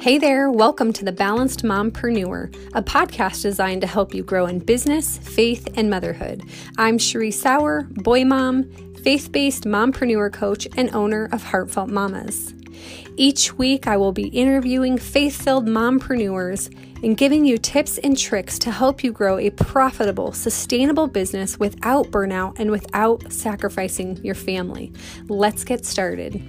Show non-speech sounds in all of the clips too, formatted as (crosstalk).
Hey there, welcome to the Balanced Mompreneur, a podcast designed to help you grow in business, faith, and motherhood. I'm Cheree Sauer, boy mom, faith based mompreneur coach, and owner of Heartfelt Mamas. Each week, I will be interviewing faith filled mompreneurs and giving you tips and tricks to help you grow a profitable, sustainable business without burnout and without sacrificing your family. Let's get started.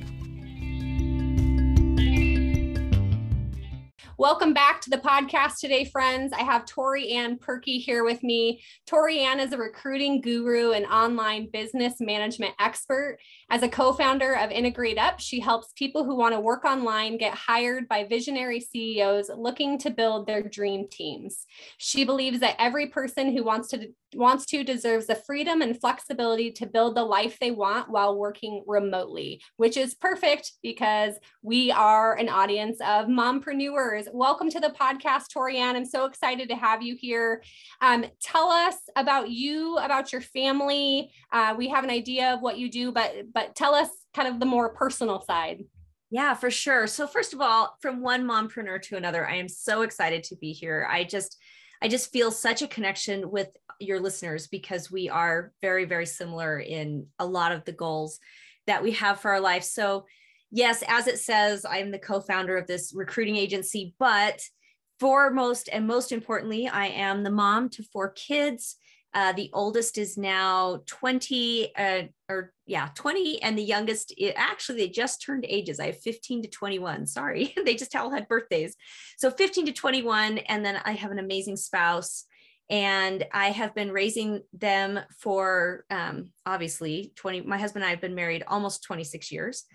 Welcome back to the podcast today, friends. I have Tori-Ann Perkey here with me. Tori-Ann is a recruiting guru and online business management expert. As a co founder of IntegrateUp, she helps people who want to work online get hired by visionary CEOs looking to build their dream teams. She believes that every person who wants to wants to deserves the freedom and flexibility to build the life they want while working remotely, which is perfect because we are an audience of mompreneurs. Welcome to the podcast, Tori-Ann. I'm so excited to have you here. Um, tell us about you, about your family. Uh, we have an idea of what you do, but but tell us kind of the more personal side. Yeah, for sure. So first of all, from one mompreneur to another, I am so excited to be here. I just I just feel such a connection with your listeners because we are very, very similar in a lot of the goals that we have for our life. So, yes, as it says, I'm the co founder of this recruiting agency, but foremost and most importantly, I am the mom to four kids. Uh, the oldest is now 20, uh, or yeah, 20, and the youngest, actually, they just turned ages. I have 15 to 21. Sorry, (laughs) they just all had birthdays. So 15 to 21, and then I have an amazing spouse and I have been raising them for um, obviously 20. My husband and I have been married almost 26 years.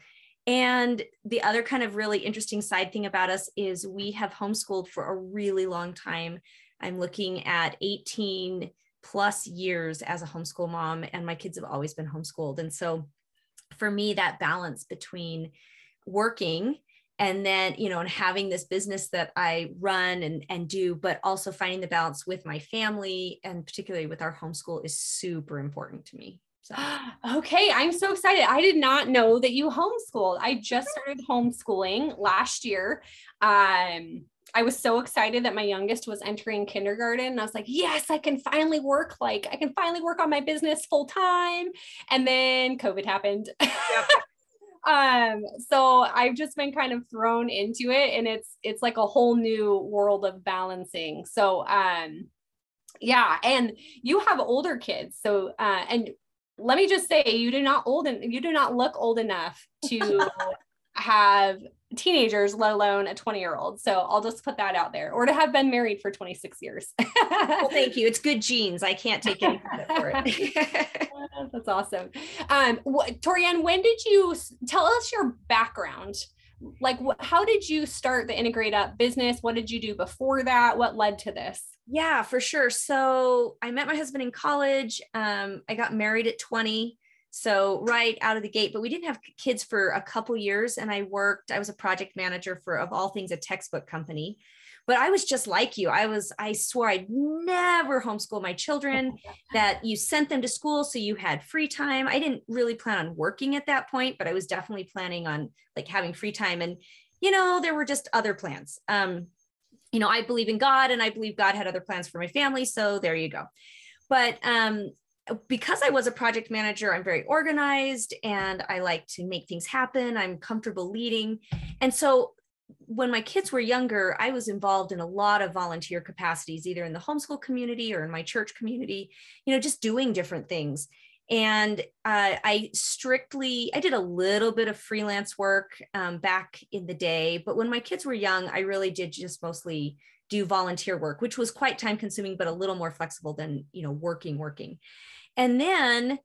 And the other kind of really interesting side thing about us is we have homeschooled for a really long time. I'm looking at 18 plus years as a homeschool mom, and my kids have always been homeschooled. And so for me, that balance between working and then you know and having this business that i run and and do but also finding the balance with my family and particularly with our homeschool is super important to me so. okay i'm so excited i did not know that you homeschooled i just started homeschooling last year um I was so excited that my youngest was entering kindergarten. And I was like, yes, I can finally work. Like, I can finally work on my business full time. And then COVID happened. Yep. (laughs) um so i've just been kind of thrown into it and it's it's like a whole new world of balancing so um yeah and you have older kids so uh and let me just say you do not old and you do not look old enough to (laughs) have teenagers, let alone a 20 year old. So I'll just put that out there, or to have been married for 26 years. (laughs) well, thank you. It's good genes. I can't take any credit for it. (laughs) That's awesome. Um, Tori-Ann, when did you tell us your background? Like, wh- how did you start the IntegrateUp business? What did you do before that? What led to this? Yeah, for sure. So I met my husband in college. Um, I got married at 20 so right out of the gate but we didn't have kids for a couple years and i worked i was a project manager for of all things a textbook company but i was just like you i was i swore i'd never homeschool my children (laughs) that you sent them to school so you had free time i didn't really plan on working at that point but i was definitely planning on like having free time and you know there were just other plans um you know i believe in god and i believe god had other plans for my family so there you go but um because I was a project manager, I'm very organized and I like to make things happen. I'm comfortable leading. And so when my kids were younger, I was involved in a lot of volunteer capacities, either in the homeschool community or in my church community, you know, just doing different things. And uh, I strictly, I did a little bit of freelance work um, back in the day, but when my kids were young, I really did just mostly do volunteer work, which was quite time consuming, but a little more flexible than, you know, working, working. And then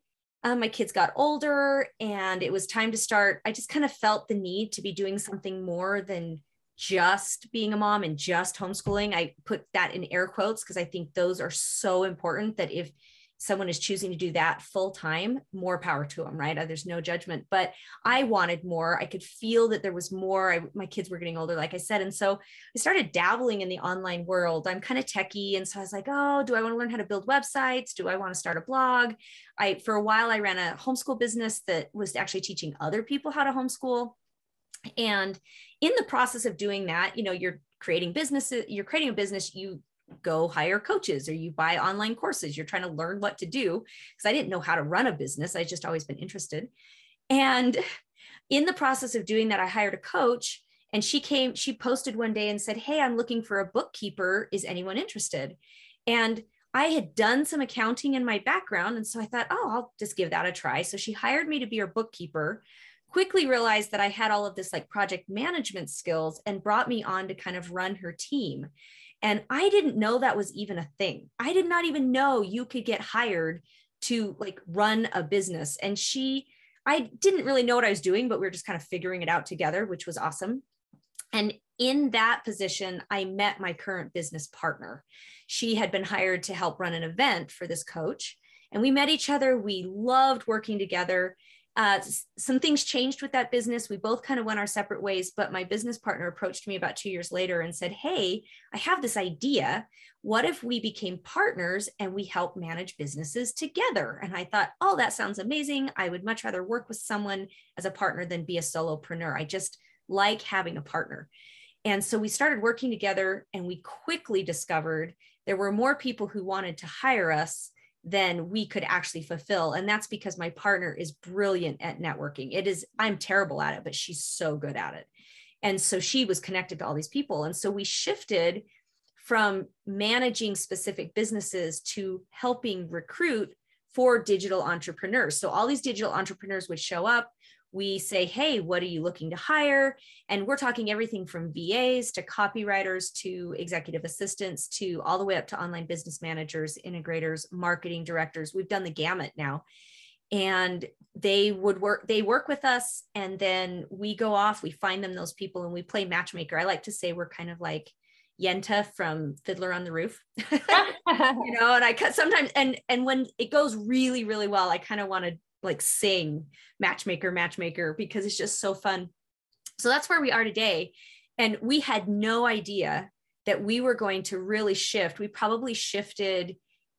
um, my kids got older and it was time to start. I just kind of felt the need to be doing something more than just being a mom and just homeschooling. I put that in air quotes because I think those are so important that if someone is choosing to do that full time, more power to them, right? Uh, there's no judgment. But I wanted more. I could feel that there was more. I, my kids were getting older, like I said. And so I started dabbling in the online world. I'm kind of techie. And so I was like, oh, do I want to learn how to build websites? Do I want to start a blog? I, for a while, I ran a homeschool business that was actually teaching other people how to homeschool. And in the process of doing that, you know, you're creating businesses, you're creating a business, you go hire coaches or you buy online courses. You're trying to learn what to do because I didn't know how to run a business. I just always been interested. And in the process of doing that, I hired a coach and she came, she posted one day and said, Hey, I'm looking for a bookkeeper. Is anyone interested? And I had done some accounting in my background. And so I thought, oh, I'll just give that a try. So she hired me to be her bookkeeper, quickly realized that I had all of this like project management skills and brought me on to kind of run her team. And I didn't know that was even a thing. I did not even know you could get hired to like run a business. And she, I didn't really know what I was doing, but we were just kind of figuring it out together, which was awesome. And in that position, I met my current business partner. She had been hired to help run an event for this coach. And we met each other. We loved working together uh, some things changed with that business. We both kind of went our separate ways, but my business partner approached me about two years later and said, Hey, I have this idea. What if we became partners and we help manage businesses together? And I thought, Oh, that sounds amazing. I would much rather work with someone as a partner than be a solopreneur. I just like having a partner. And so we started working together and we quickly discovered there were more people who wanted to hire us than we could actually fulfill. And that's because my partner is brilliant at networking. It is, I'm terrible at it, but she's so good at it. And so she was connected to all these people. And so we shifted from managing specific businesses to helping recruit for digital entrepreneurs. So all these digital entrepreneurs would show up we say, hey, what are you looking to hire? And we're talking everything from VAs to copywriters to executive assistants to all the way up to online business managers, integrators, marketing directors. We've done the gamut now. And they would work, they work with us, and then we go off, we find them those people, and we play matchmaker. I like to say we're kind of like Yenta from Fiddler on the Roof. (laughs) you (laughs) know, and I sometimes and and when it goes really, really well, I kind of want to like sing matchmaker matchmaker because it's just so fun. So that's where we are today. And we had no idea that we were going to really shift. We probably shifted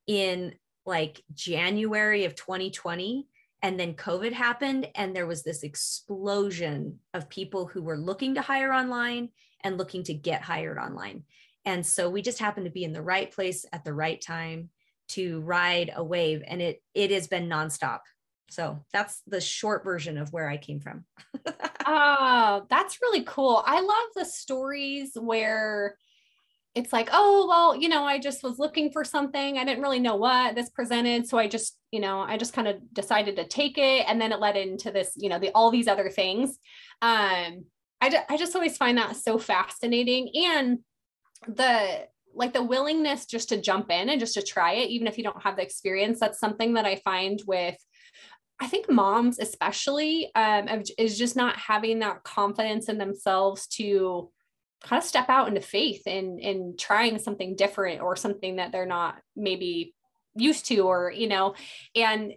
in like january of 2020 and then covid happened and there was this explosion of people who were looking to hire online and looking to get hired online. And so we just happened to be in the right place at the right time to ride a wave and it it has been nonstop so that's the short version of where I came from. (laughs) oh, that's really cool. I love the stories where it's like, oh, well, you know, I just was looking for something. I didn't really know what this presented. So I just, you know, I just kind of decided to take it. And then it led into this, you know, the, all these other things. Um, I, I just always find that so fascinating. And the, like the willingness just to jump in and just to try it, even if you don't have the experience, that's something that I find with I think moms, especially, um, is just not having that confidence in themselves to kind of step out into faith and in trying something different or something that they're not maybe used to, or you know, and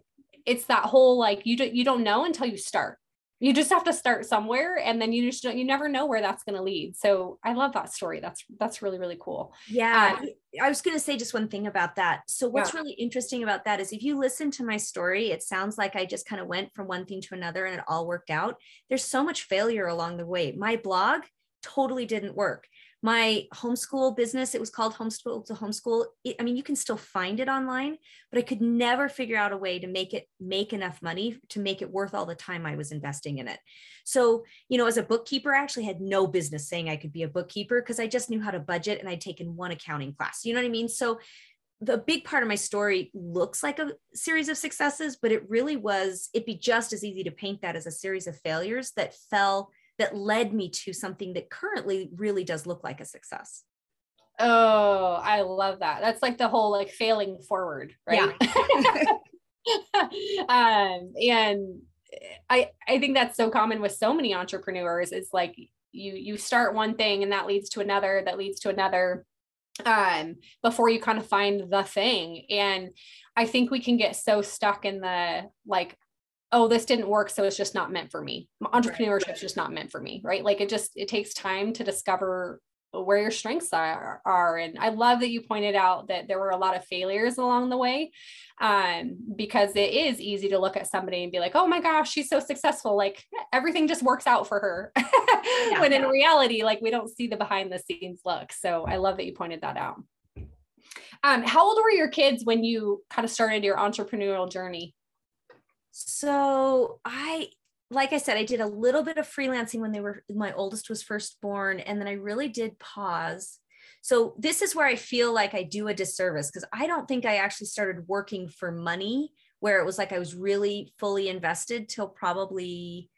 it's that whole like you don't you don't know until you start you just have to start somewhere and then you just don't you never know where that's going to lead. So i love that story. That's that's really really cool. Yeah um, i was going to say just one thing about that. So what's yeah. really interesting about that is if you listen to my story it sounds like i just kind of went from one thing to another and it all worked out. There's so much failure along the way. My blog totally didn't work my homeschool business it was called homeschool to homeschool. It, i mean you can still find it online but i could never figure out a way to make it make enough money to make it worth all the time i was investing in it. So you know as a bookkeeper i actually had no business saying i could be a bookkeeper because i just knew how to budget and i'd taken one accounting class. You know what i mean? So the big part of my story looks like a series of successes but it really was it'd be just as easy to paint that as a series of failures that fell that led me to something that currently really does look like a success. Oh, I love that. That's like the whole like failing forward, right? Yeah. (laughs) um, and I I think that's so common with so many entrepreneurs. It's like you you start one thing and that leads to another, that leads to another um before you kind of find the thing and i think we can get so stuck in the like oh this didn't work so it's just not meant for me entrepreneurship is just not meant for me right like it just it takes time to discover where your strengths are, are. And I love that you pointed out that there were a lot of failures along the way um, because it is easy to look at somebody and be like, oh my gosh, she's so successful. Like everything just works out for her. (laughs) yeah, when in reality, like we don't see the behind the scenes look. So I love that you pointed that out. Um, how old were your kids when you kind of started your entrepreneurial journey? So I like I said, I did a little bit of freelancing when they were my oldest was first born, and then I really did pause. So this is where I feel like I do a disservice because I don't think I actually started working for money where it was like I was really fully invested till probably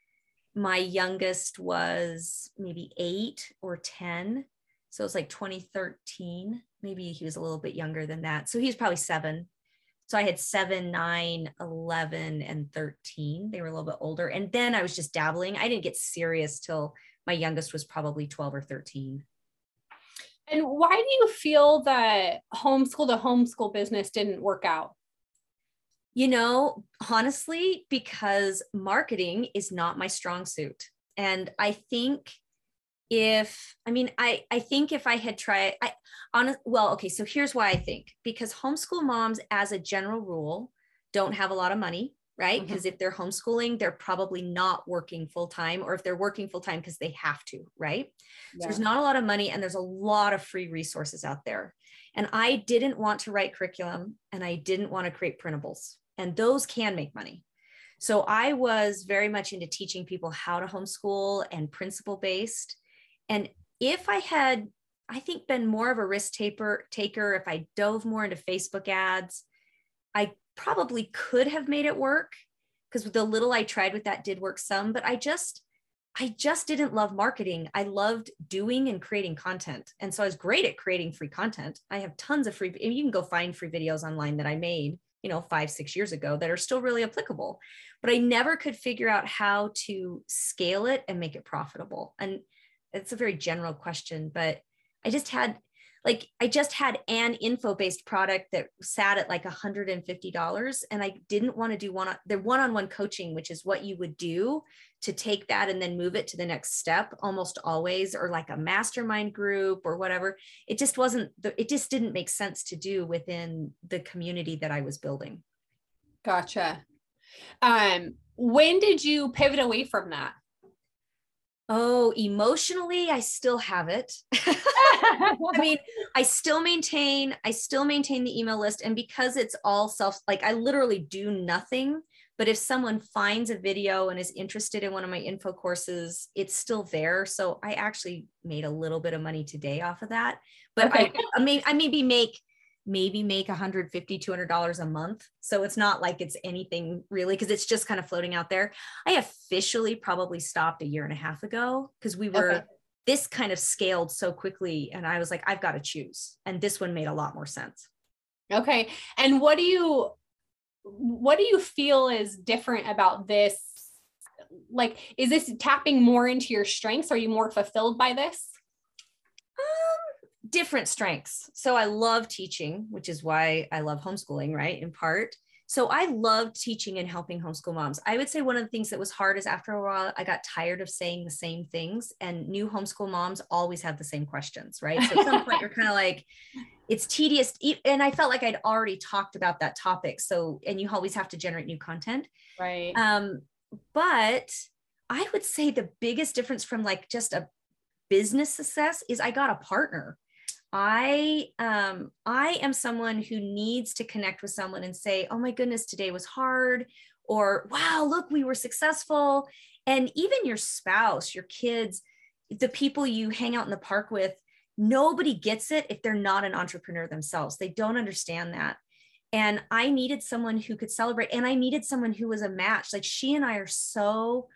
my youngest was maybe eight or 10. So it was like 2013. Maybe he was a little bit younger than that. So he's probably seven so I had seven, nine, 11, and 13. They were a little bit older. And then I was just dabbling. I didn't get serious till my youngest was probably 12 or 13. And why do you feel that homeschool to homeschool business didn't work out? You know, honestly, because marketing is not my strong suit. And I think if i mean i i think if i had tried i on well okay so here's why i think because homeschool moms as a general rule don't have a lot of money right because mm-hmm. if they're homeschooling they're probably not working full time or if they're working full time because they have to right yeah. so there's not a lot of money and there's a lot of free resources out there and i didn't want to write curriculum and i didn't want to create printables and those can make money so i was very much into teaching people how to homeschool and principle based and if I had, I think, been more of a risk taper, taker, if I dove more into Facebook ads, I probably could have made it work because with the little I tried with that did work some, but I just, I just didn't love marketing. I loved doing and creating content. And so I was great at creating free content. I have tons of free, you can go find free videos online that I made, you know, five, six years ago that are still really applicable. But I never could figure out how to scale it and make it profitable. And it's a very general question, but I just had like I just had an info based product that sat at like $150 and I didn't want to do one the one-on-one coaching which is what you would do to take that and then move it to the next step almost always or like a mastermind group or whatever. It just wasn't the, it just didn't make sense to do within the community that I was building. Gotcha. Um when did you pivot away from that Oh, emotionally, I still have it. (laughs) I (laughs) mean, I still maintain, I still maintain the email list. And because it's all self, like I literally do nothing. But if someone finds a video and is interested in one of my info courses, it's still there. So I actually made a little bit of money today off of that. But okay. I, I may I maybe make maybe make 150 200 dollars a month. So it's not like it's anything really because it's just kind of floating out there. I officially probably stopped a year and a half ago because we were okay. this kind of scaled so quickly and i was like i've got to choose and this one made a lot more sense. Okay and what do you what do you feel is different about this? Like is this tapping more into your strengths? Are you more fulfilled by this different strengths. So I love teaching, which is why I love homeschooling, right? In part. So I loved teaching and helping homeschool moms. I would say one of the things that was hard is after a while, I got tired of saying the same things, and new homeschool moms always have the same questions, right? So at some point, you're kind of like, it's tedious. And I felt like I'd already talked about that topic. So, and you always have to generate new content. Right. Um, but I would say the biggest difference from like just a business success is I got a partner I um I am someone who needs to connect with someone and say, "Oh my goodness, today was hard," or "Wow, look, we were successful." And even your spouse, your kids, the people you hang out in the park with, nobody gets it if they're not an entrepreneur themselves. They don't understand that. And I needed someone who could celebrate and I needed someone who was a match. Like she and I are so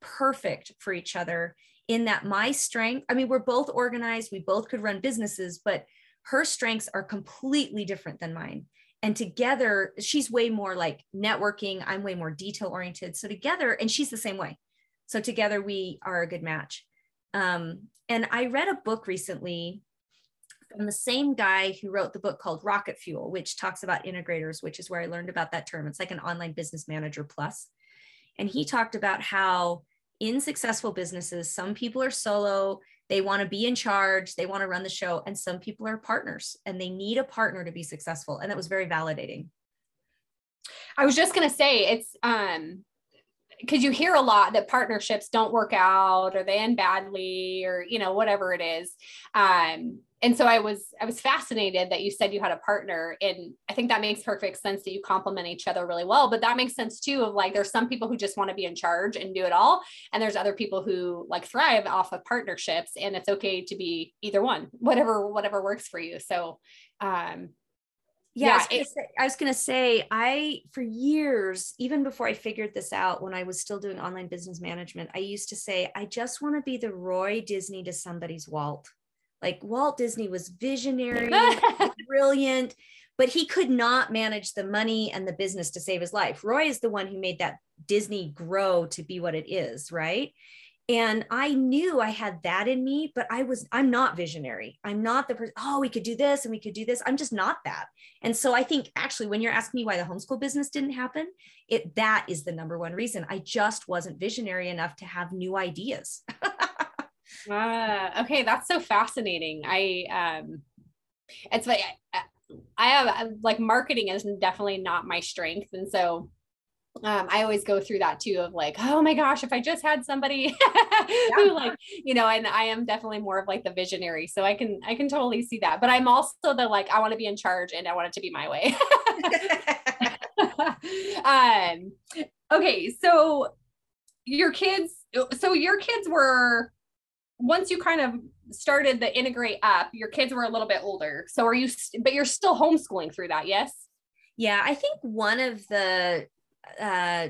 perfect for each other in that my strength, I mean, we're both organized, we both could run businesses, but her strengths are completely different than mine. And together, she's way more like networking, I'm way more detail oriented. So together, and she's the same way. So together, we are a good match. Um, and I read a book recently from the same guy who wrote the book called Rocket Fuel, which talks about integrators, which is where I learned about that term. It's like an online business manager plus. And he talked about how in successful businesses, some people are solo, they want to be in charge they want to run the show and some people are partners and they need a partner to be successful and that was very validating. I was just going to say it's um because you hear a lot that partnerships don't work out or they end badly or you know whatever it is. Um and so i was i was fascinated that you said you had a partner and i think that makes perfect sense that you complement each other really well but that makes sense too of like there's some people who just want to be in charge and do it all and there's other people who like thrive off of partnerships and it's okay to be either one whatever whatever works for you. So um yeah, yeah I was, gonna say I for years, even before I figured this out, when I was still doing online business management, I used to say, I just want to be the Roy Disney to somebody's Walt. Like Walt Disney was visionary, (laughs) brilliant, but he could not manage the money and the business to save his life. Roy is the one who made that Disney grow to be what it is, right? And i knew i had that in me but i was i'm not visionary. I'm not the person oh we could do this and we could do this. I'm just not that. And so i think actually when you're asking me why the homeschool business didn't happen it that is the number one reason. I just wasn't visionary enough to have new ideas. (laughs) Ah, okay that's so fascinating. I um it's like I have like marketing is definitely not my strength. And so um, I always go through that too of like, oh my gosh, if I just had somebody (laughs) who like, you know, and I am definitely more of like the visionary. So I can, I can totally see that. But I'm also the like, I want to be in charge and I want it to be my way. (laughs) um, okay. So your kids, so your kids were, once you kind of started the IntegrateUp, your kids were a little bit older. So are you, but you're still homeschooling through that. Yes. Yeah, I think one of the uh,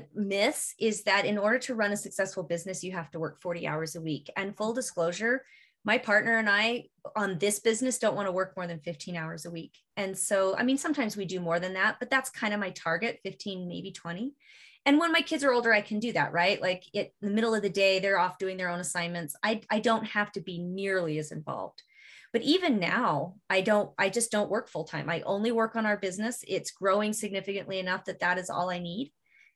is that in order to run a successful business, you have to work 40 hours a week. And full disclosure, my partner and I on this business don't want to work more than 15 hours a week. And so, I mean, sometimes we do more than that, but that's kind of my target 15, maybe 20. And when my kids are older, I can do that, right? Like it, in the middle of the day, they're off doing their own assignments. I, I don't have to be nearly as involved. But even now, I don't, I just don't work full time. I only work on our business. It's growing significantly enough that that is all I need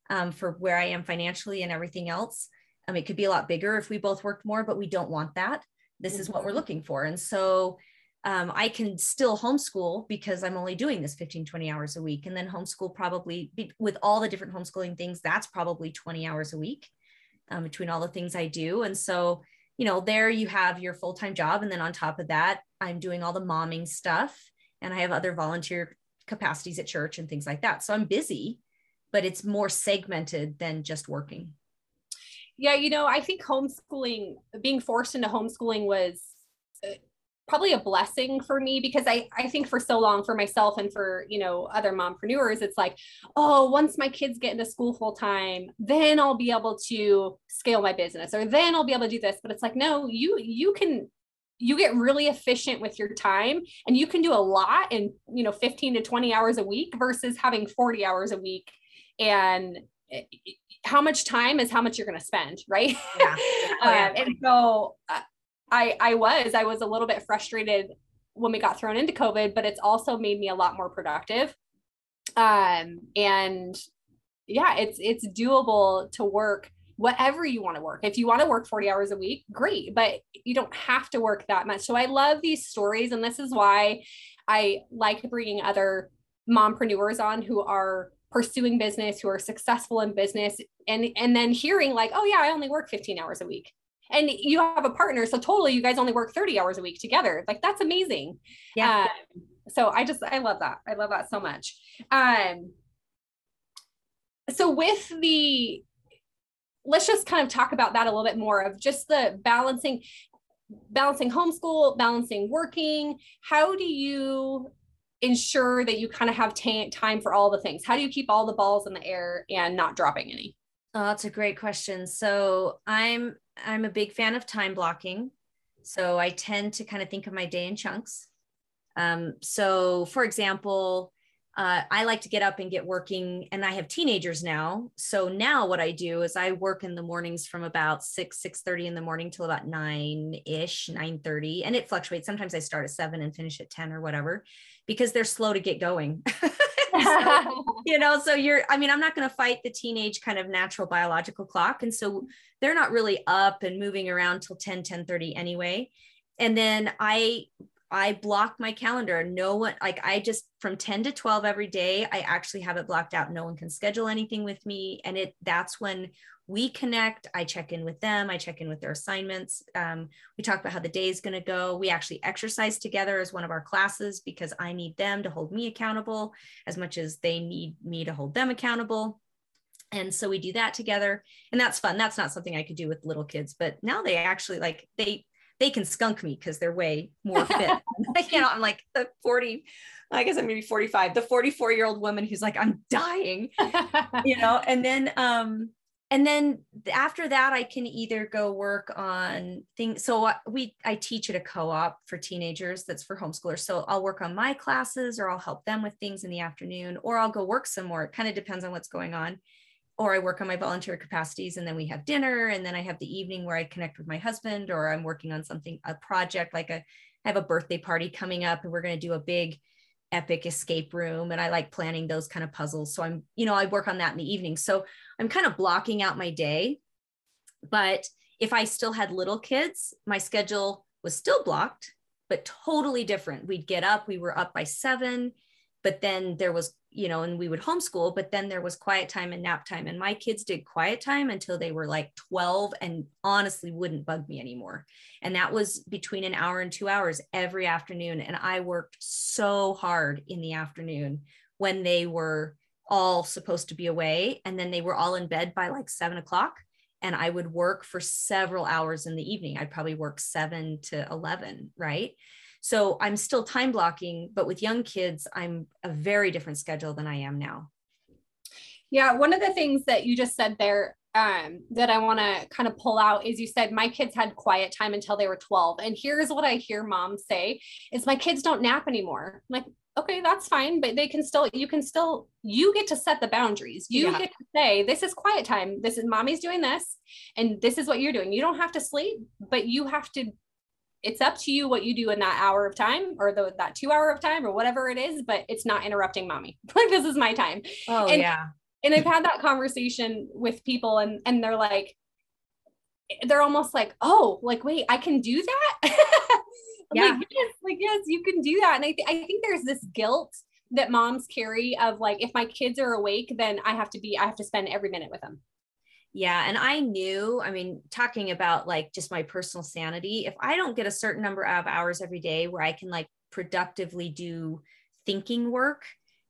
um, for where I am financially and everything else. Um, it could be a lot bigger if we both worked more, but we don't want that. This mm-hmm. is what we're mm-hmm. looking for. And so um, I can still homeschool because I'm only doing this 15, 20 hours a week. And then homeschool probably be, with all the different homeschooling things, that's probably 20 hours a week um, between all the things I do. And so, you know, there you have your full time job. And then on top of that, I'm doing all the momming stuff and I have other volunteer capacities at church and things like that. So I'm busy but it's more segmented than just working. Yeah, you know, I think homeschooling, being forced into homeschooling was uh, probably a blessing for me because I, I think for so long for myself and for you know other mompreneurs it's like oh once my kids get into school full time then I'll be able to scale my business or then I'll be able to do this but it's like no you you can you get really efficient with your time and you can do a lot in you know 15 to 20 hours a week versus having 40 hours a week and how much time is how much you're going to spend right yeah. (laughs) Oh, yeah. um, and so uh, i i was i was a little bit frustrated when we got thrown into covid but it's also made me a lot more productive um and yeah it's it's doable to work whatever you want to work. If you want to work 40 hours a week, great, but you don't have to work that much. So I love these stories. And this is why I like bringing other mompreneurs on who are pursuing business, who are successful in business, and and then hearing like, oh yeah, I only work 15 hours a week. And you have a partner, so totally you guys only work 30 hours a week together. Like that's amazing. Yeah. Um, so I just I love that. I love that so much. Um so with the let's just kind of talk about that a little bit more of just the balancing balancing homeschool balancing working how do you ensure that you kind of have t- time for all the things? How do you keep all the balls in the air and not dropping any? Oh, that's a great question. So I'm I'm a big fan of time blocking. So I tend to kind of think of my day in chunks. Um, so for example, uh, I like to get up and get working, and I have teenagers now. So now what I do is I work in the mornings from about six six thirty in the morning till about nine ish, nine thirty, and it fluctuates. Sometimes I start at seven and finish at ten or whatever because they're slow to get going. (laughs) (laughs) so, you know, so you're, I mean, I'm not going to fight the teenage kind of natural biological clock. And so they're not really up and moving around till 10, 10 30 anyway. and then I I block my calendar. No one, like I just from 10 to 12 every day, I actually have it blocked out. No one can schedule anything with me. And it that's when we connect. I check in with them. I check in with their assignments. Um, we talk about how the day is going to go. We actually exercise together as one of our classes because I need them to hold me accountable as much as they need me to hold them accountable. And so we do that together. And that's fun. That's not something I could do with little kids, but now they actually like they they can skunk me because they're way more (laughs) fit. you know, I'm like the 40, I guess I'm maybe 45, the 44 year old woman who's like, I'm dying, (laughs) you know, and then, um, and then after that, I can either go work on things. So we, I teach at a co-op for teenagers that's for homeschoolers. So I'll work on my classes or I'll help them with things in the afternoon, or I'll go work some more. It kind of depends on what's going on or I work on my volunteer capacities and then we have dinner and then I have the evening where I connect with my husband or I'm working on something a project like a I have a birthday party coming up and we're going to do a big epic escape room and I like planning those kind of puzzles so I'm you know I work on that in the evening so I'm kind of blocking out my day but if I still had little kids my schedule was still blocked but totally different we'd get up we were up by 7 but then there was you know, and we would homeschool, but then there was quiet time and nap time. And my kids did quiet time until they were like 12 and honestly wouldn't bug me anymore. And that was between an hour and two hours every afternoon. And I worked so hard in the afternoon when they were all supposed to be away. And then they were all in bed by like seven o'clock. And I would work for several hours in the evening. I'd probably work seven to 11, right? So I'm still time blocking, but with young kids, I'm a very different schedule than I am now. Yeah, one of the things that you just said there um, that I want to kind of pull out is you said my kids had quiet time until they were 12. And here's what I hear moms say is my kids don't nap anymore. I'm like, okay, that's fine, but they can still, you can still, you get to set the boundaries. You yeah. get to say, this is quiet time. This is mommy's doing this, and this is what you're doing. You don't have to sleep, but you have to it's up to you what you do in that hour of time or the, that two hour of time or whatever it is, but it's not interrupting mommy. (laughs) like this is my time. Oh and, yeah. And I've had that conversation with people and, and they're like, they're almost like, oh, like, wait, I can do that. (laughs) yeah. Like, yes, like, yes, you can do that. And I, th- I think there's this guilt that moms carry of like, if my kids are awake, then I have to be, I have to spend every minute with them. Yeah. And I knew, I mean, talking about like just my personal sanity, if I don't get a certain number of hours every day where I can like productively do thinking work,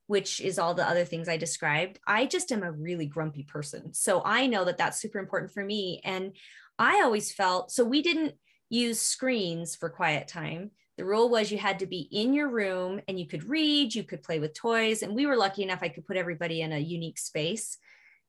which is all the other things I described, I just am a really grumpy person. So I know that that's super important for me. And I always felt so we didn't use screens for quiet time. The rule was you had to be in your room and you could read, you could play with toys. And we were lucky enough, I could put everybody in a unique space.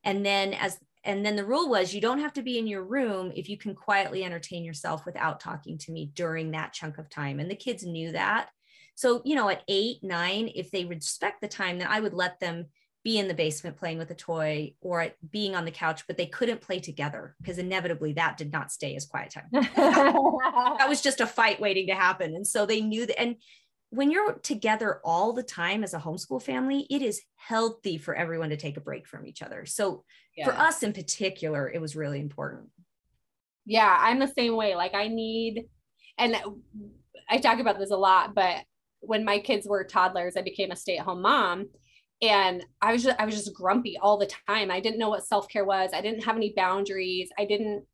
And then as and then the rule was you don't have to be in your room if you can quietly entertain yourself without talking to me during that chunk of time and the kids knew that so you know at eight nine if they respect the time then i would let them be in the basement playing with a toy or being on the couch but they couldn't play together because inevitably that did not stay as quiet time (laughs) that was just a fight waiting to happen and so they knew that and when you're together all the time as a homeschool family, it is healthy for everyone to take a break from each other. So yeah. for us in particular, it was really important. Yeah, I'm the same way. Like I need, and I talk about this a lot, but when my kids were toddlers, I became a stay-at-home mom and I was just, I was just grumpy all the time. I didn't know what self-care was. I didn't have any boundaries. I didn't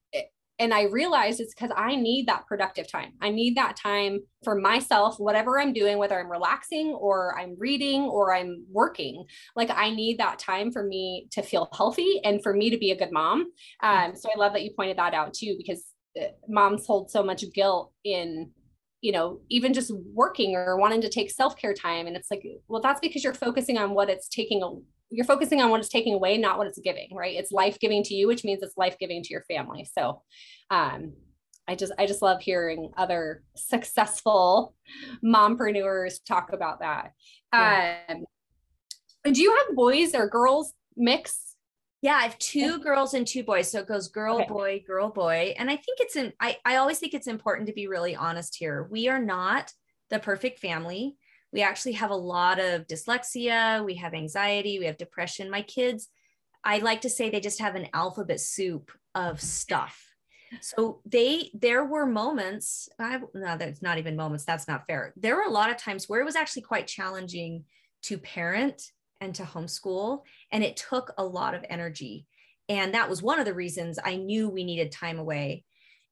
and I realized it's because I need that productive time. I need that time for myself, whatever I'm doing, whether I'm relaxing or I'm reading or I'm working. Like I need that time for me to feel healthy and for me to be a good mom. Um, so I love that you pointed that out too, because uh, moms hold so much guilt in you know even just working or wanting to take self-care time and it's like well that's because you're focusing on what it's taking you're focusing on what it's taking away, not what it's giving, right? It's life giving to you, which means it's life giving to your family. So, um, I just I just love hearing other successful mompreneurs talk about that. Yeah. Um, do you have boys or girls mix? Yeah, I have two girls and two boys. So it goes girl, okay. boy, girl, boy. And I think it's an I, I always think it's important to be really honest here. We are not the perfect family we actually have a lot of dyslexia, we have anxiety, we have depression. My kids, I like to say they just have an alphabet soup of stuff. So they there were moments, I no, that's not even moments, that's not fair. There were a lot of times where it was actually quite challenging to parent and to homeschool. And it took a lot of energy. And that was one of the reasons I knew we needed time away.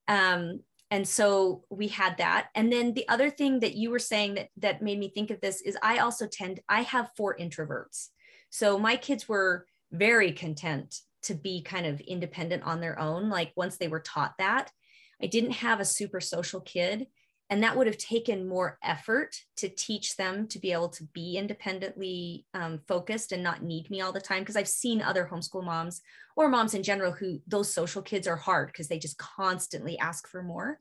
Um, and so we had that. And then the other thing that you were saying that that made me think of this is I also tend, I have four introverts. So my kids were very content to be kind of independent on their own. Like once they were taught that, I didn't have a super social kid. And that would have taken more effort to teach them to be able to be independently um, focused and not need me all the time. Because I've seen other homeschool moms or moms in general who those social kids are hard because they just constantly ask for more.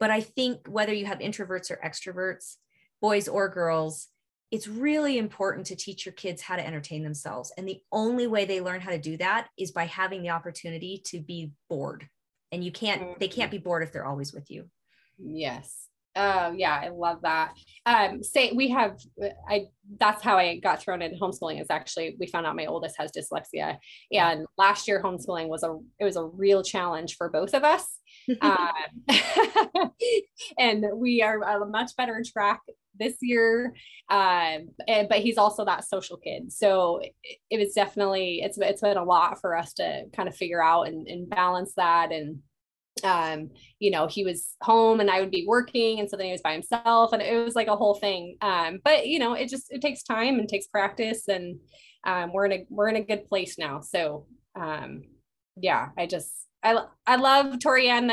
But I think whether you have introverts or extroverts, boys or girls, it's really important to teach your kids how to entertain themselves. And the only way they learn how to do that is by having the opportunity to be bored. And you can't, they can't mm-hmm. be bored if they're always with you. Yes. Oh yeah, I love that. Um, say we have, I that's how I got thrown into homeschooling. Is actually we found out my oldest has dyslexia, and last year homeschooling was a it was a real challenge for both of us. (laughs) um, (laughs) and we are a much better track this year. Um, and, but he's also that social kid, so it, it was definitely it's it's been a lot for us to kind of figure out and, and balance that and um, you know, he was home and I would be working and so then he was by himself and it was like a whole thing. Um, but you know, it just, it takes time and takes practice and, um, we're in a, we're in a good place now. So, um, yeah, I just, I, I love Tori-Ann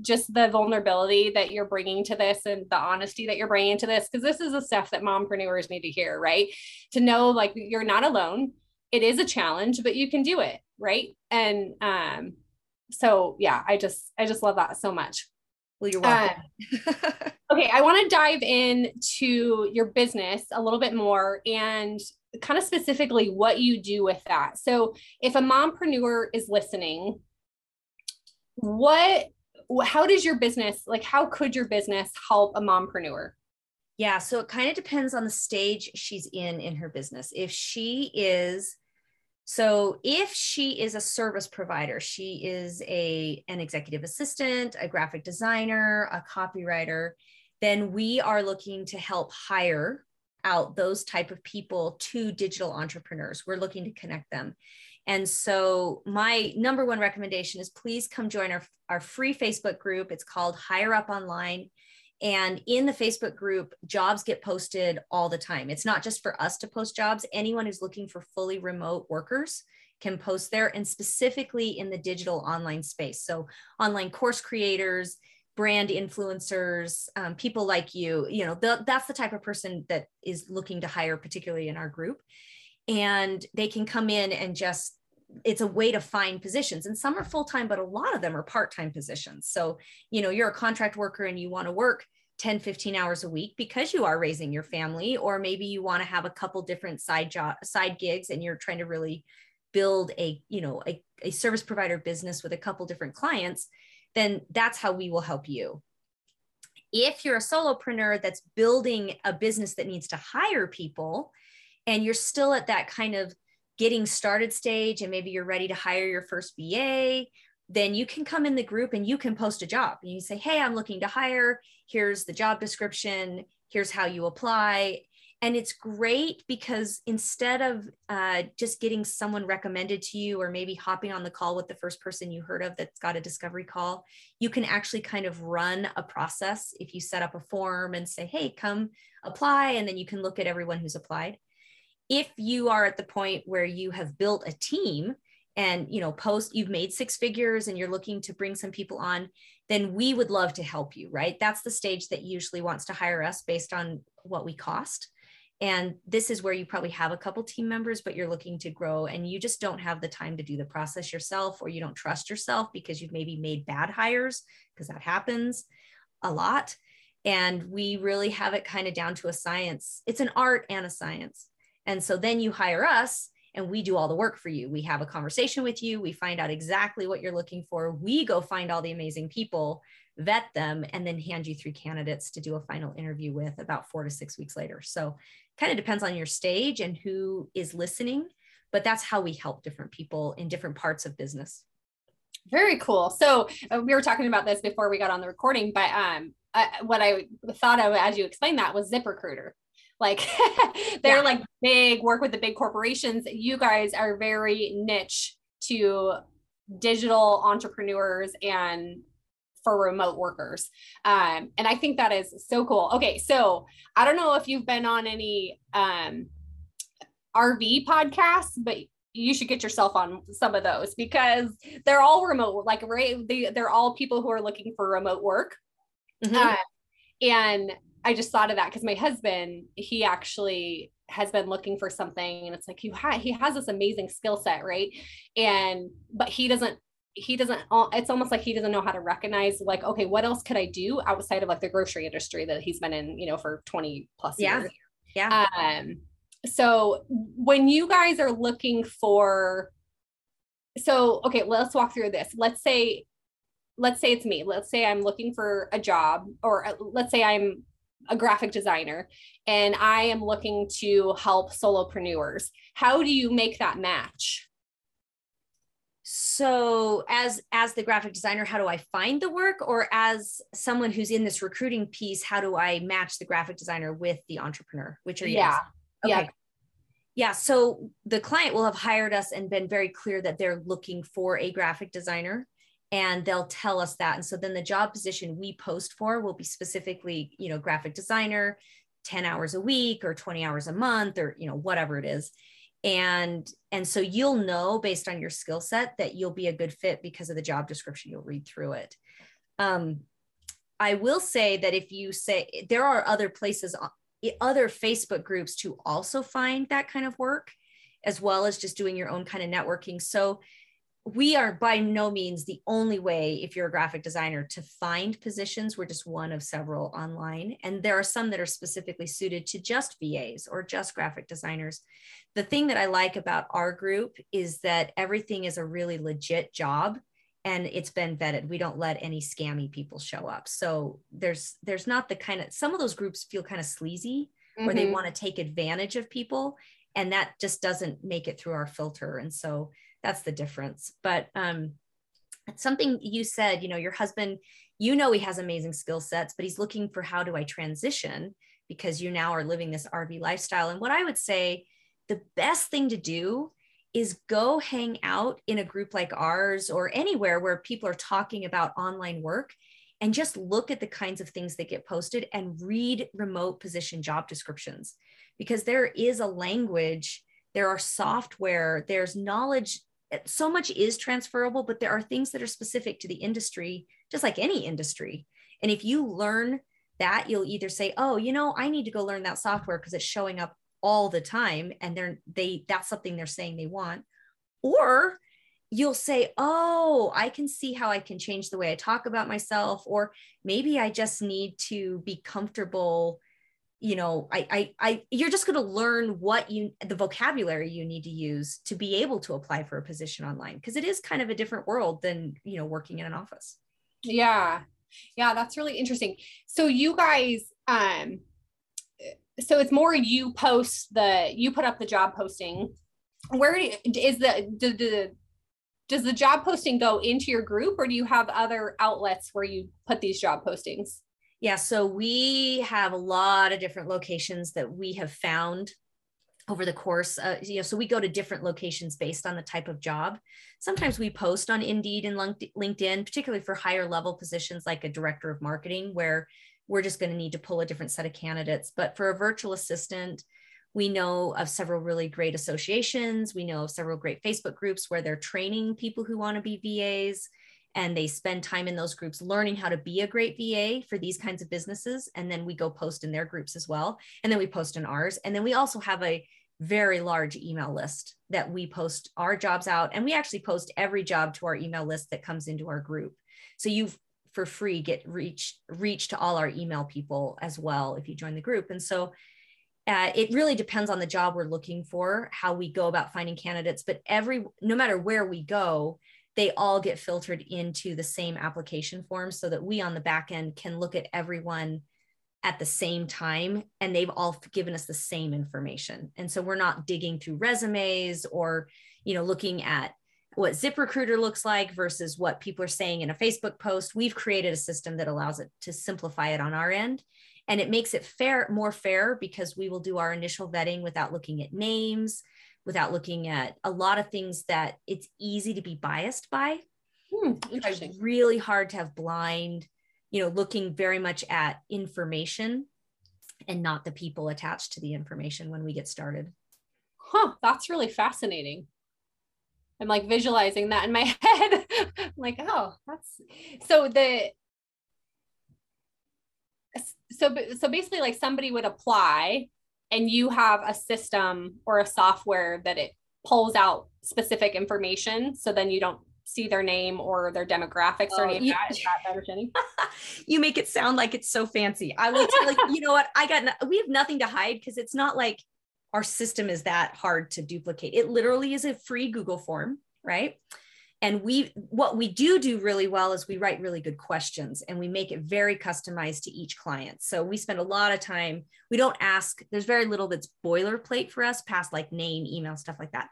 just the vulnerability that you're bringing to this and the honesty that you're bringing to this because this is the stuff that mompreneurs need to hear, right? To know like you're not alone. It is a challenge, but you can do it, right? And um, so yeah, I just I just love that so much. Well, you're welcome. Uh, (laughs) okay, I want to dive into your business a little bit more and kind of specifically what you do with that. So, if a mompreneur is listening, what how does your business like how could your business help a mompreneur? Yeah, so it kind of depends on the stage she's in in her business. If she is so if she is a service provider, she is a an executive assistant, a graphic designer, a copywriter, then we are looking to help hire out those type of people to digital entrepreneurs. We're looking to connect them. And so my number one recommendation is please come join our, our free Facebook group. It's called Hire Up Online. And in the Facebook group, jobs get posted all the time. It's not just for us to post jobs. Anyone who's looking for fully remote workers can post there and specifically in the digital online space. So, online course creators, brand influencers, um, people like you, you know, the, that's the type of person that is looking to hire, particularly in our group. And they can come in and just it's a way to find positions and some are full-time but a lot of them are part-time positions. So you know you're a contract worker and you want to work 10 15 hours a week because you are raising your family or maybe you want to have a couple different side job side gigs and you're trying to really build a you know a, a service provider business with a couple different clients then that's how we will help you. If you're a solopreneur that's building a business that needs to hire people and you're still at that kind of getting started stage and maybe you're ready to hire your first VA, then you can come in the group and you can post a job. And you say, Hey, I'm looking to hire. Here's the job description. Here's how you apply. And it's great because instead of uh, just getting someone recommended to you or maybe hopping on the call with the first person you heard of that's got a discovery call, you can actually kind of run a process if you set up a form and say, Hey, come apply. And then you can look at everyone who's applied if you are at the point where you have built a team and you know post you've made six figures and you're looking to bring some people on then we would love to help you right? That's the stage that usually wants to hire us based on what we cost. And this is where you probably have a couple team members but you're looking to grow and you just don't have the time to do the process yourself or you don't trust yourself because you've maybe made bad hires because that happens a lot. And we really have it kind of down to a science. It's an art and a science and so then you hire us and we do all the work for you. We have a conversation with you. We find out exactly what you're looking for. We go find all the amazing people, vet them, and then hand you three candidates to do a final interview with about four to six weeks later. So kind of depends on your stage and who is listening, but that's how we help different people in different parts of business. Very cool. So uh, we were talking about this before we got on the recording, but um, what I thought of as you explained that was ZipRecruiter. Like (laughs) they're yeah. like big, work with the big corporations. You guys are very niche to digital entrepreneurs and for remote workers. Um, and I think that is so cool. Okay, so I don't know if you've been on any um, RV podcasts, but you should get yourself on some of those because they're all remote. Like right, they they're all people who are looking for remote work. Mm-hmm. Uh, and I just thought of that because my husband, he actually has been looking for something, and it's like you ha- he has this amazing skill set, right? And but he doesn't he doesn't it's almost like he doesn't know how to recognize like okay what else could i do outside of like the grocery industry that he's been in you know for 20 plus yeah. years yeah um so when you guys are looking for so okay let's walk through this let's say let's say it's me let's say i'm looking for a job or uh, let's say i'm a graphic designer and i am looking to help solopreneurs. How do you make that match? So as as the graphic designer how do i find the work? Or as someone who's in this recruiting piece how do i match the graphic designer with the entrepreneur? Which are yeah. okay. yeah. Yeah so the client will have hired us and been very clear that they're looking for a graphic designer and they'll tell us that. And so then the job position we post for will be specifically you know graphic designer 10 hours a week or 20 hours a month or you know whatever it is. And and so you'll know based on your skill set that you'll be a good fit because of the job description. You'll read through it. Um, i will say that if you say there are other places other facebook groups to also find that kind of work as well as just doing your own kind of networking. So we are by no means the only way if you're a graphic designer to find positions. We're just one of several online. And there are some that are specifically suited to just vas or just graphic designers. The thing that i like about our group is that everything is a really legit job and it's been vetted. We don't let any scammy people show up. So there's there's not the kind of some of those groups feel kind of sleazy mm-hmm. or they want to take advantage of people and that just doesn't make it through our filter. And so that's the difference. But um something you said you know your husband you know he has amazing skill sets but he's looking for how do i transition because you now are living this rv lifestyle. And what i would say the best thing to do is go hang out in a group like ours or anywhere where people are talking about online work and just look at the kinds of things that get posted and read remote position job descriptions. Because there is a language there are software there's knowledge so much is transferable, but there are things that are specific to the industry, just like any industry. And if you learn that, you'll either say, "Oh, you know, I need to go learn that software because it's showing up all the time," and they're they that's something they're saying they want, or you'll say, "Oh, I can see how I can change the way I talk about myself," or maybe I just need to be comfortable you know I, I i you're just going to learn what you the vocabulary you need to use to be able to apply for a position online because it is kind of a different world than you know working in an office. Yeah. Yeah that's really interesting. So you guys um so it's more you post the you put up the job posting. Where is the the, the does the job posting go into your group or do you have other outlets where you put these job postings yeah, so we have a lot of different locations that we have found over the course. You know, so we go to different locations based on the type of job. Sometimes we post on Indeed and LinkedIn, particularly for higher level positions like a director of marketing, where we're just going to need to pull a different set of candidates. But for a virtual assistant, we know of several really great associations. We know of several great Facebook groups where they're training people who want to be VAs and they spend time in those groups learning how to be a great VA for these kinds of businesses. And then we go post in their groups as well. And then we post in ours. And then we also have a very large email list that we post our jobs out. And we actually post every job to our email list that comes into our group. So you for free get reach reach to all our email people as well if you join the group. And so uh, it really depends on the job we're looking for, how we go about finding candidates. But every no matter where we go, they all get filtered into the same application form so that we on the back end can look at everyone at the same time and they've all given us the same information and so we're not digging through resumes or you know looking at what ZipRecruiter looks like versus what people are saying in a Facebook post. We've created a system that allows it to simplify it on our end. And it makes it fair, more fair because we will do our initial vetting without looking at names, without looking at a lot of things that it's easy to be biased by. Hmm, interesting. really hard to have blind, you know, looking very much at information and not the people attached to the information when we get started. Huh, that's really fascinating. I'm like visualizing that in my (laughs) head. I'm like, oh, that's so the so so basically like somebody would apply and you have a system or a software that it pulls out specific information so then you don't see their name or their demographics oh, or anything. that. (laughs) Is that (laughs) you make it sound like it's so fancy. I will tell you, you know what? I got, no, we have nothing to hide because it's not like our system is that hard to duplicate. It literally is a free Google form, right? And we, what we do do really well is we write really good questions and we make it very customized to each client. So we spend a lot of time, we don't ask, there's very little that's boilerplate for us past like name, email, stuff like that.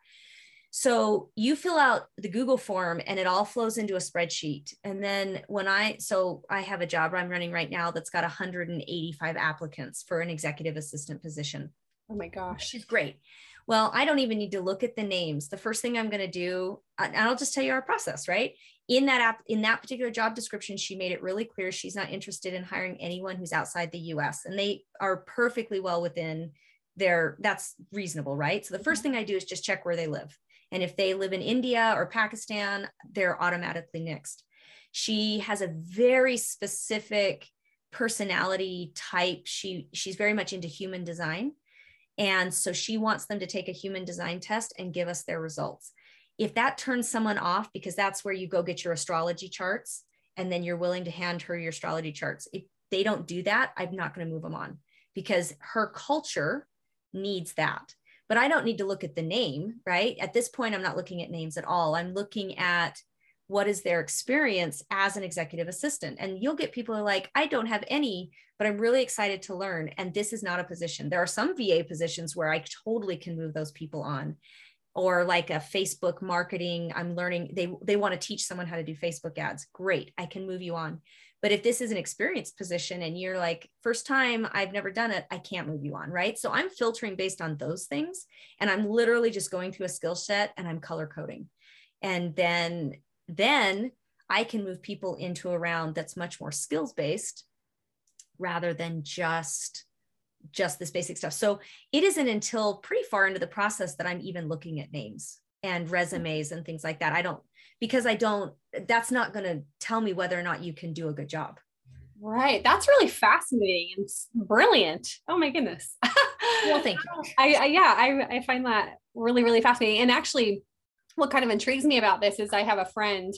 So you fill out the Google form and it all flows into a spreadsheet. And then when I, so I have a job I'm running right now that's got 185 applicants for an executive assistant position. Oh my gosh. she's great. Well, I don't even need to look at the names. The first thing I'm going to do, and I'll just tell you our process, right? In that app, in that particular job description, she made it really clear she's not interested in hiring anyone who's outside the US. And they are perfectly well within their, that's reasonable, right? So the first thing I do is just check where they live. And if they live in India or Pakistan, they're automatically nixed. She has a very specific personality type. She she's very much into human design. And so she wants them to take a human design test and give us their results. If that turns someone off, because that's where you go get your astrology charts, and then you're willing to hand her your astrology charts. If they don't do that, I'm not going to move them on because her culture needs that. But I don't need to look at the name, right? At this point, I'm not looking at names at all. I'm looking at what is their experience as an executive assistant? And you'll get people who are like i don't have any but i'm really excited to learn and this is not a position. There are some va positions where i totally can move those people on or like a facebook marketing i'm learning they they want to teach someone how to do facebook ads. Great i can move you on. But if this is an experienced position and you're like first time i've never done it i can't move you on right? So i'm filtering based on those things and i'm literally just going through a skill set and i'm color coding. And then then I can move people into a round that's much more skills based rather than just just this basic stuff. So it isn't until pretty far into the process that I'm even looking at names and resumes and things like that. I don't because I don't that's not going to tell me whether or not you can do a good job. Right. That's really fascinating and brilliant. Oh my goodness. (laughs) well, thank you. I, I yeah, I, I find that really, really fascinating. And actually, what kind of intrigues me about this is I have a friend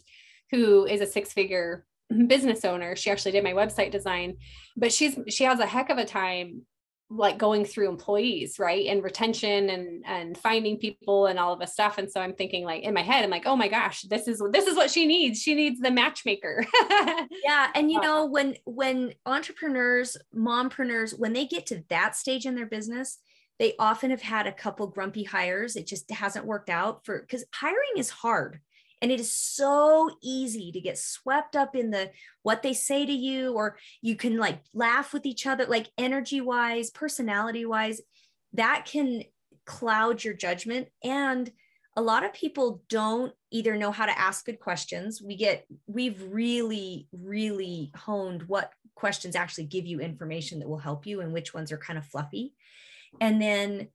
who is a six figure business owner. She actually did my website design, but she's she has a heck of a time like going through employees, right? And retention and and finding people and all of the stuff. And so I'm thinking like in my head, I'm like, oh my gosh, this is this is what she needs. She needs the matchmaker. (laughs) yeah. And you uh, know, when when entrepreneurs, mompreneurs, when they get to that stage in their business, they often have had a couple grumpy hires. It just hasn't worked out for because hiring is hard. And it is so easy to get swept up in the what they say to you, or you can like laugh with each other, like energy wise, personality wise, that can cloud your judgment. And a lot of people don't either know how to ask good questions. We get, we've really, really honed what questions actually give you information that will help you and which ones are kind of fluffy and then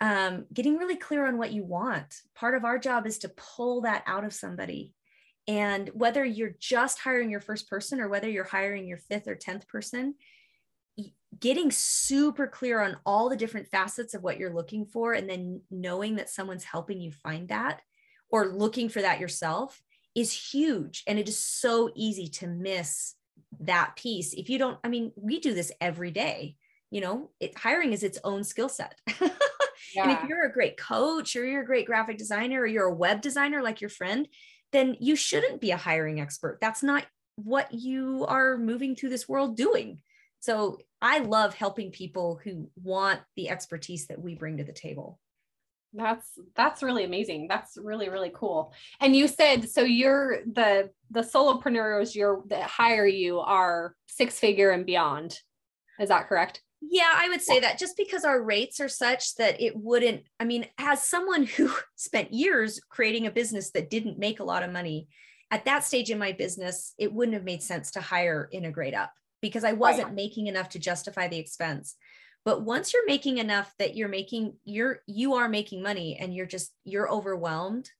um, getting really clear on what you want. Part of our job is to pull that out of somebody. And whether you're just hiring your first person or whether you're hiring your fifth or 10th person, getting super clear on all the different facets of what you're looking for, and then knowing that someone's helping you find that or looking for that yourself is huge. And it is so easy to miss that piece. If you don't, I mean, we do this every day you know it, hiring is its own skill set yeah. (laughs) and if you're a great coach or you're a great graphic designer or you're a web designer like your friend then you shouldn't be a hiring expert that's not what you are moving through this world doing so i love helping people who want the expertise that we bring to the table That's that's really amazing. That's really really cool. And you said so you're the the solopreneurs you're that hire you are six figure and beyond. Is that correct? Yeah, I would say that just because our rates are such that it wouldn't, I mean, as someone who (laughs) spent years creating a business that didn't make a lot of money, at that stage in my business, it wouldn't have made sense to hire IntegrateUp because I wasn't right. making enough to justify the expense. But once you're making enough that you're making, you're, you are making money and you're just, you're overwhelmed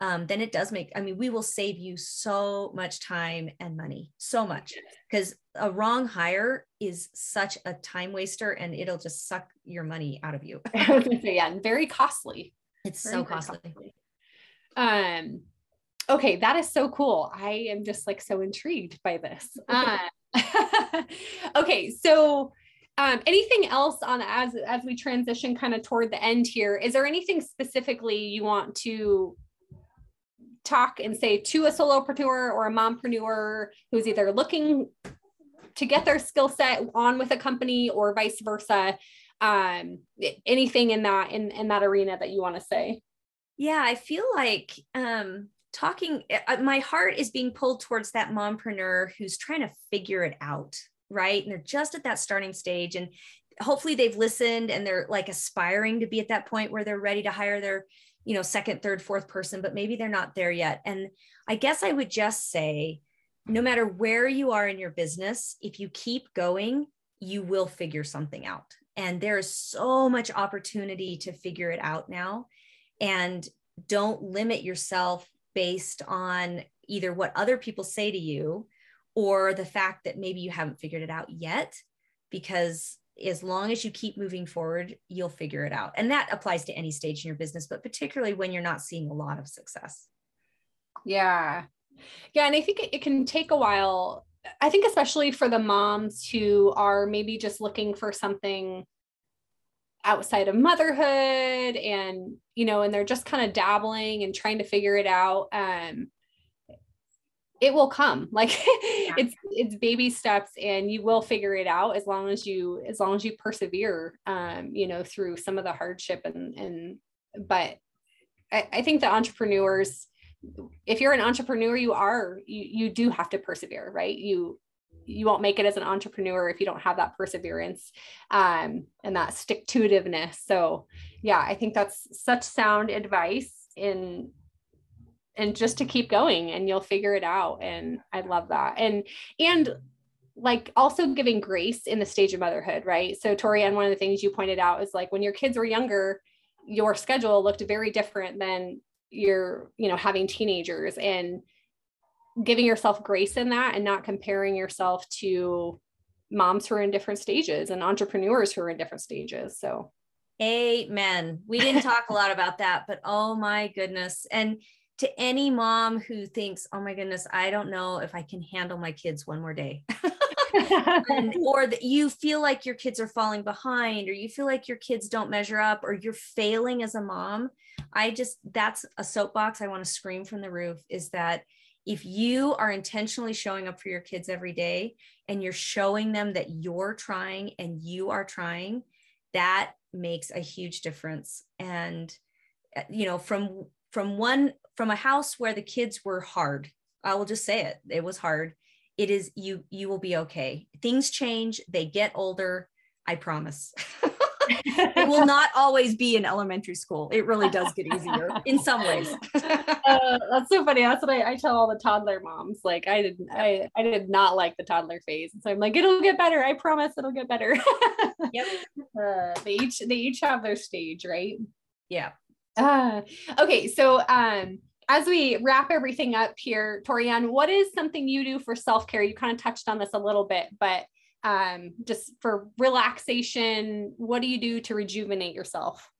um, then it does make, I mean, we will save you so much time and money, so much. Because a wrong hire is such a time waster and it'll just suck your money out of you. (laughs) yeah, and very costly. It's very, so costly. costly. Um, okay, that is so cool. I am just like so intrigued by this. Uh, (laughs) (laughs) okay, so um, anything else on as as we transition kind of toward the end here? Is there anything specifically you want to talk and say to a solopreneur or a mompreneur who's either looking to get their skill set on with a company or vice versa um anything in that in in that arena that you want to say? Yeah i feel like um talking uh, my heart is being pulled towards that mompreneur who's trying to figure it out right? And they're just at that starting stage and hopefully they've listened and they're like aspiring to be at that point where they're ready to hire their you know second third fourth person but maybe they're not there yet. And i guess i would just say no matter where you are in your business if you keep going you will figure something out and there is so much opportunity to figure it out now and don't limit yourself based on either what other people say to you or the fact that maybe you haven't figured it out yet because as long as you keep moving forward, you'll figure it out. And that applies to any stage in your business, but particularly when you're not seeing a lot of success. Yeah. Yeah. And I think it can take a while. I think, especially for the moms who are maybe just looking for something outside of motherhood and, you know, and they're just kind of dabbling and trying to figure it out. Um, it will come (laughs) like yeah. it's it's baby steps and you will figure it out as long as you as long as you persevere um you know through some of the hardship and and but I, I think the entrepreneurs if you're an entrepreneur you are you you do have to persevere right? You you won't make it as an entrepreneur if you don't have that perseverance um, and that stick to itiveness. So yeah i think that's such sound advice in and just to keep going and you'll figure it out and i love that. And and like also giving grace in the stage of motherhood right? So Tori-Ann one of the things you pointed out is like when your kids were younger your schedule looked very different than your you know having teenagers and giving yourself grace in that and not comparing yourself to moms who are in different stages and entrepreneurs who are in different stages. So amen. We didn't talk a lot about that but oh my goodness. And to any mom who thinks, oh my goodness, I don't know if I can handle my kids one more day. (laughs) and, (laughs) or that you feel like your kids are falling behind, or you feel like your kids don't measure up, or you're failing as a mom. I just, that's a soapbox I want to scream from the roof is that if you are intentionally showing up for your kids every day and you're showing them that you're trying and you are trying, that makes a huge difference. And, uh, you know, from from one from a house where the kids were hard i will just say it it was hard it is you you will be okay. Things change they get older i promise. (laughs) It will (laughs) not always be in elementary school. It really does get easier (laughs) in some ways. Uh, that's so funny. That's what I, I, tell all the toddler moms. Like i didn't I, I did not like the toddler phase. So i'm like it'll get better. I promise it'll get better. Yep. Uh, they each they each have their stage right? Yeah. Uh, okay, so um, as we wrap everything up here, Tori-Ann, what is something you do for self care? You kind of touched on this a little bit, but um, just for relaxation, what do you do to rejuvenate yourself?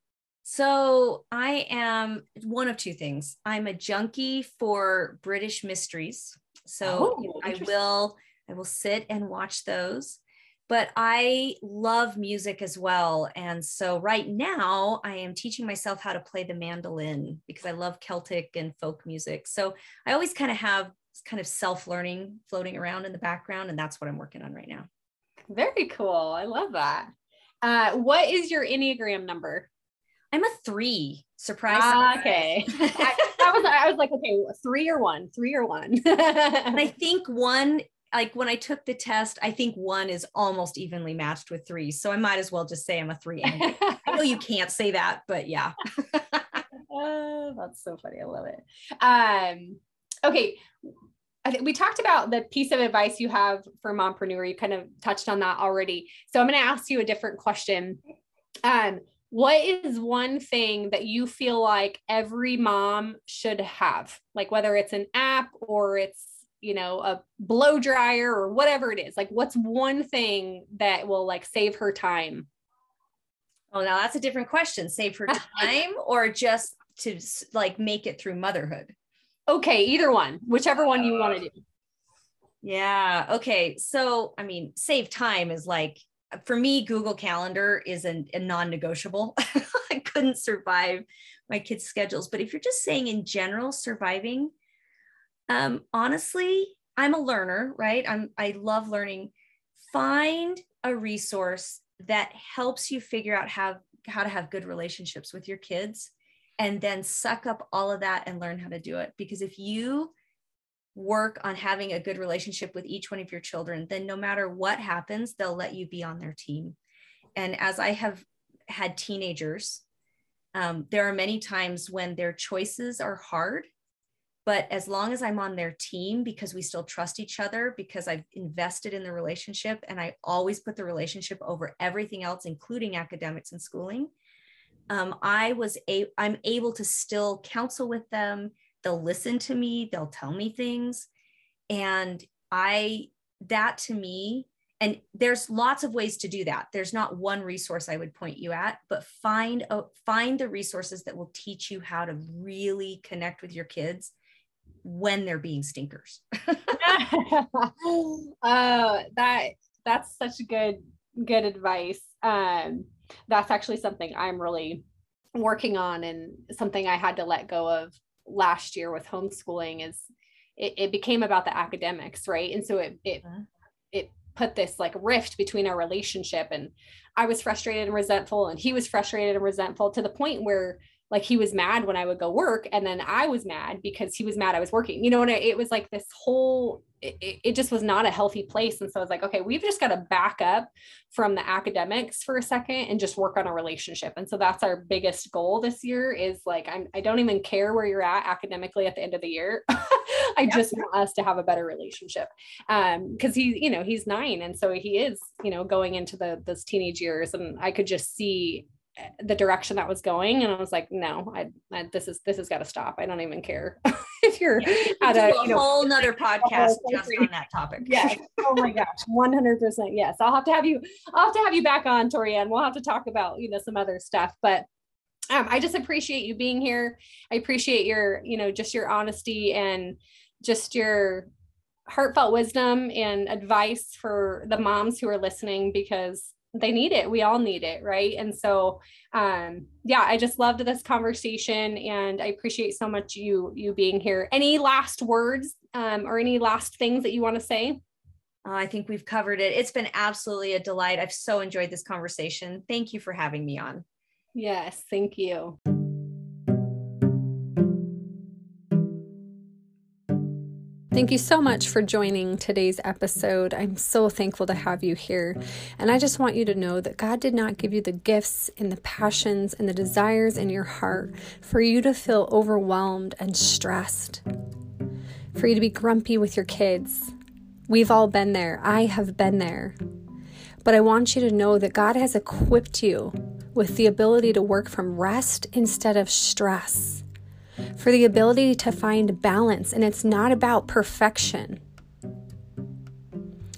So I am one of two things. I'm a junkie for British mysteries. So oh, I will I will sit and watch those but I love music as well. And so right now I am teaching myself how to play the mandolin because I love Celtic and folk music. So I always kind of have kind of self learning floating around in the background. And that's what I'm working on right now. Very cool. I love that. Uh, what is your Enneagram number? I'm a three. Surprise. Ah, okay. (laughs) I, I, was I was like, okay, three or one, three or one. and (laughs) I think one, like when I took the test, I think one is almost evenly matched with three. So I might as well just say I'm a three. I know you (laughs) can't say that, but yeah. (laughs) oh, that's so funny. I love it. Um, okay. we talked about the piece of advice you have for mompreneur. You kind of touched on that already. So I'm going to ask you a different question. Um, what is one thing that you feel like every mom should have like whether it's an app or it's you know a blow dryer or whatever it is like what's one thing that will like save her time oh now that's a different question save her (laughs) time or just to like make it through motherhood okay either one whichever one you want to uh, do yeah okay so i mean save time is like for me, Google Calendar is a, a non negotiable. (laughs) I couldn't survive my kids' schedules. But if you're just saying in general, surviving, um, honestly, I'm a learner, right? I'm I love learning. Find a resource that helps you figure out how how to have good relationships with your kids and then suck up all of that and learn how to do it because if you work on having a good relationship with each one of your children, then no matter what happens, they'll let you be on their team. And as I have had teenagers, um, there are many times when their choices are hard. But as long as I'm on their team, because we still trust each other, because I've invested in the relationship and I always put the relationship over everything else, including academics and schooling, um, I was a I'm able to still counsel with them. They'll listen to me. They'll tell me things. And i that to me and there's lots of ways to do that. There's not one resource i would point you at but find a, find the resources that will teach you how to really connect with your kids when they're being stinkers uh, (laughs) (laughs) that that's such good good advice um, that's actually something i'm really working on and something i had to let go of last year with homeschooling is it, it became about the academics, right? And so it it uh-huh. it put this like rift between our relationship and I was frustrated and resentful and he was frustrated and resentful to the point where like he was mad when I would go work and then I was mad because he was mad I was working. You know, and it was like this whole it, it just was not a healthy place. And so I was like, okay, we've just got to back up from the academics for a second and just work on a relationship. And so that's our biggest goal this year is like, I'm, I don't even care where you're at academically at the end of the year. (laughs) I yep. just want us to have a better relationship. Um, cause he, you know, he's nine. And so he is, you know, going into the, those teenage years and I could just see the direction that was going and i was like no i, I this is this has got to stop. I don't even care. (laughs) If you're at a, a know, whole nother (laughs) podcast just on that topic. Yes. Oh my gosh. 100% yes. I'll have to have you i'll have to have you back on Tori-Ann. We'll have to talk about you know some other stuff but um, i just appreciate you being here. I appreciate your you know just your honesty and just your heartfelt wisdom and advice for the moms who are listening because they need it we all need it right and so um yeah i just loved this conversation and i appreciate so much you you being here any last words um or any last things that you want to say uh, I think we've covered it. It's been absolutely a delight. I've so enjoyed this conversation. Thank you for having me on. Yes, thank you. Thank you so much for joining today's episode. I'm so thankful to have you here. And I just want you to know that God did not give you the gifts and the passions and the desires in your heart for you to feel overwhelmed and stressed, for you to be grumpy with your kids. We've all been there. I have been there. But I want you to know that God has equipped you with the ability to work from rest instead of stress for the ability to find balance. And it's not about perfection.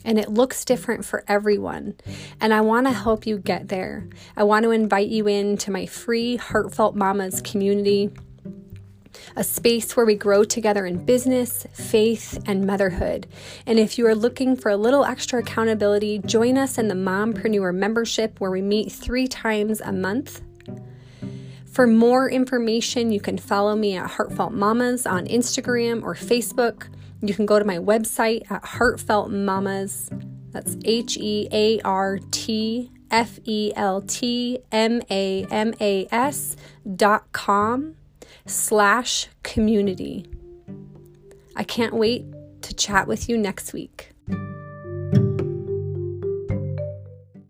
And it looks different for everyone. And I want to help you get there. I want to invite you into my free Heartfelt Mamas community, a space where we grow together in business, faith, and motherhood. And if you are looking for a little extra accountability, join us in the Mompreneur membership where we meet three times a month for more information, you can follow me at Heartfelt Mamas on Instagram or Facebook. You can go to my website at Heartfelt Mamas. That's H E A R T F E L T M A M A S dot com slash community. I can't wait to chat with you next week.